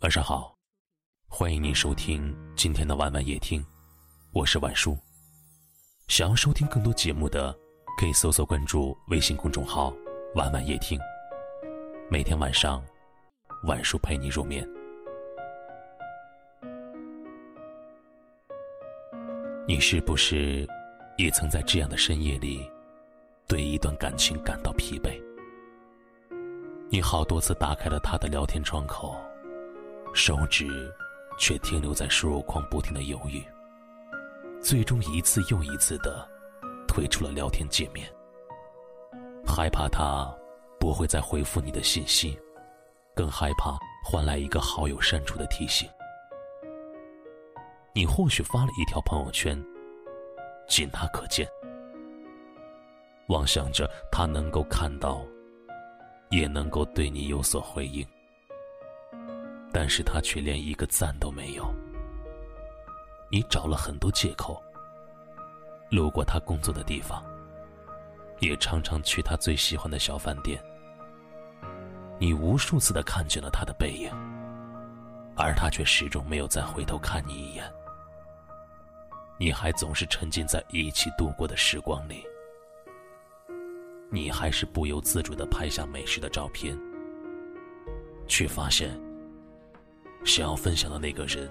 晚上好，欢迎您收听今天的晚晚夜听，我是晚叔。想要收听更多节目的，可以搜索关注微信公众号“晚晚夜听”。每天晚上，晚叔陪你入眠。你是不是也曾在这样的深夜里，对一段感情感到疲惫？你好多次打开了他的聊天窗口。手指却停留在输入框，不停的犹豫，最终一次又一次的退出了聊天界面，害怕他不会再回复你的信息，更害怕换来一个好友删除的提醒。你或许发了一条朋友圈，仅他可见，妄想着他能够看到，也能够对你有所回应。但是他却连一个赞都没有。你找了很多借口，路过他工作的地方，也常常去他最喜欢的小饭店。你无数次的看见了他的背影，而他却始终没有再回头看你一眼。你还总是沉浸在一起度过的时光里，你还是不由自主的拍下美食的照片，却发现。想要分享的那个人，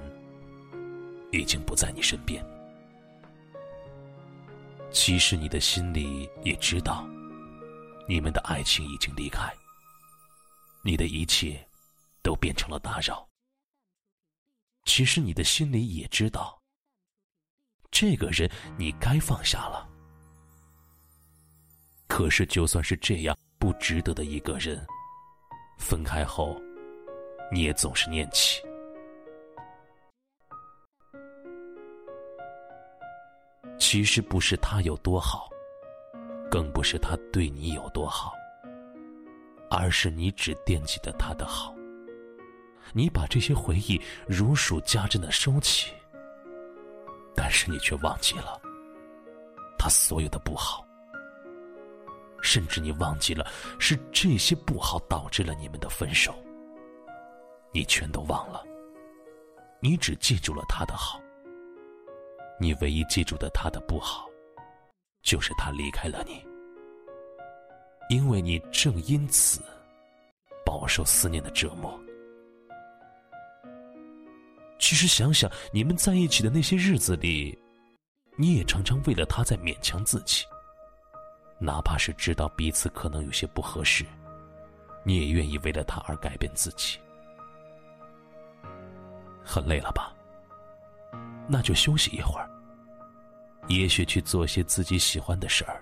已经不在你身边。其实你的心里也知道，你们的爱情已经离开，你的一切都变成了打扰。其实你的心里也知道，这个人你该放下了。可是就算是这样不值得的一个人，分开后。你也总是念起，其实不是他有多好，更不是他对你有多好，而是你只惦记着他的好。你把这些回忆如数家珍的收起，但是你却忘记了他所有的不好，甚至你忘记了是这些不好导致了你们的分手。你全都忘了，你只记住了他的好。你唯一记住的他的不好，就是他离开了你，因为你正因此饱受思念的折磨。其实想想，你们在一起的那些日子里，你也常常为了他在勉强自己，哪怕是知道彼此可能有些不合适，你也愿意为了他而改变自己。很累了吧？那就休息一会儿。也许去做些自己喜欢的事儿，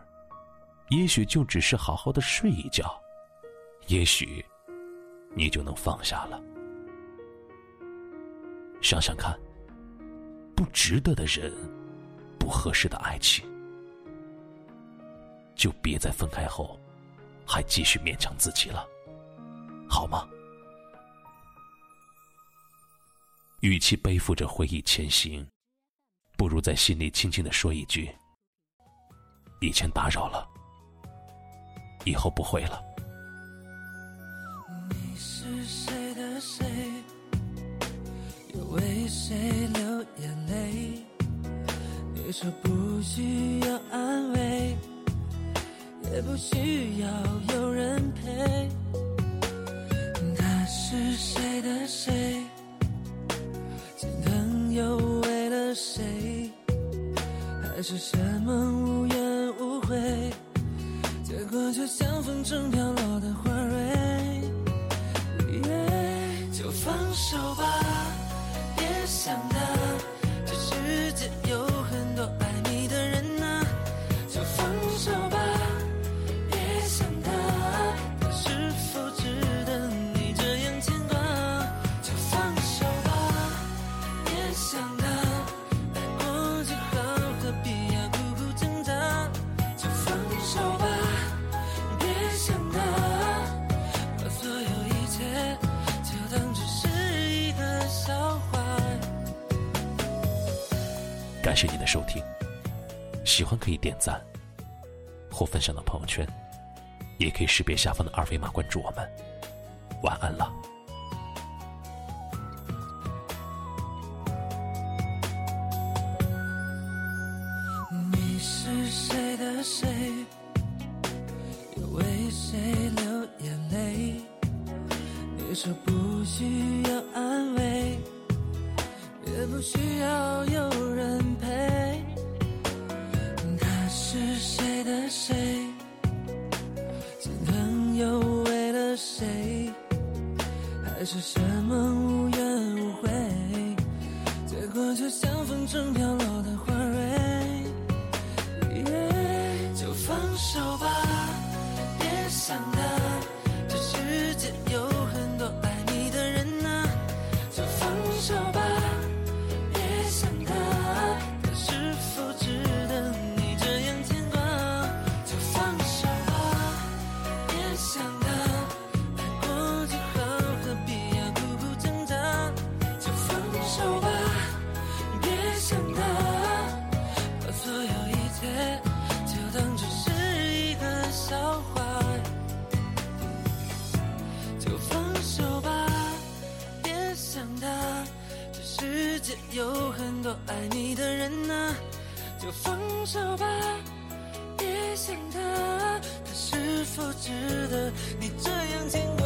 也许就只是好好的睡一觉，也许你就能放下了。想想看，不值得的人，不合适的爱情，就别在分开后还继续勉强自己了，好吗？与其背负着回忆前行，不如在心里轻轻的说一句：“以前打扰了，以后不会了。”你是谁的谁？又为谁流眼泪？你说不需要安慰，也不需要有人陪。他是谁的谁？谁？还是什么无怨无悔？结果就像风中飘落的花蕊。就放手吧，别想他，这世界有感谢您的收听，喜欢可以点赞或分享到朋友圈，也可以识别下方的二维码关注我们。晚安了。你是谁的谁？又为谁流眼泪？你说不需要安慰，也不需要。是谁？还是什么无怨无悔？结果就像风中飘落的花蕊。就放手吧，别想他，你的人呐、就放手吧，别想他，他是否值得你这样牵挂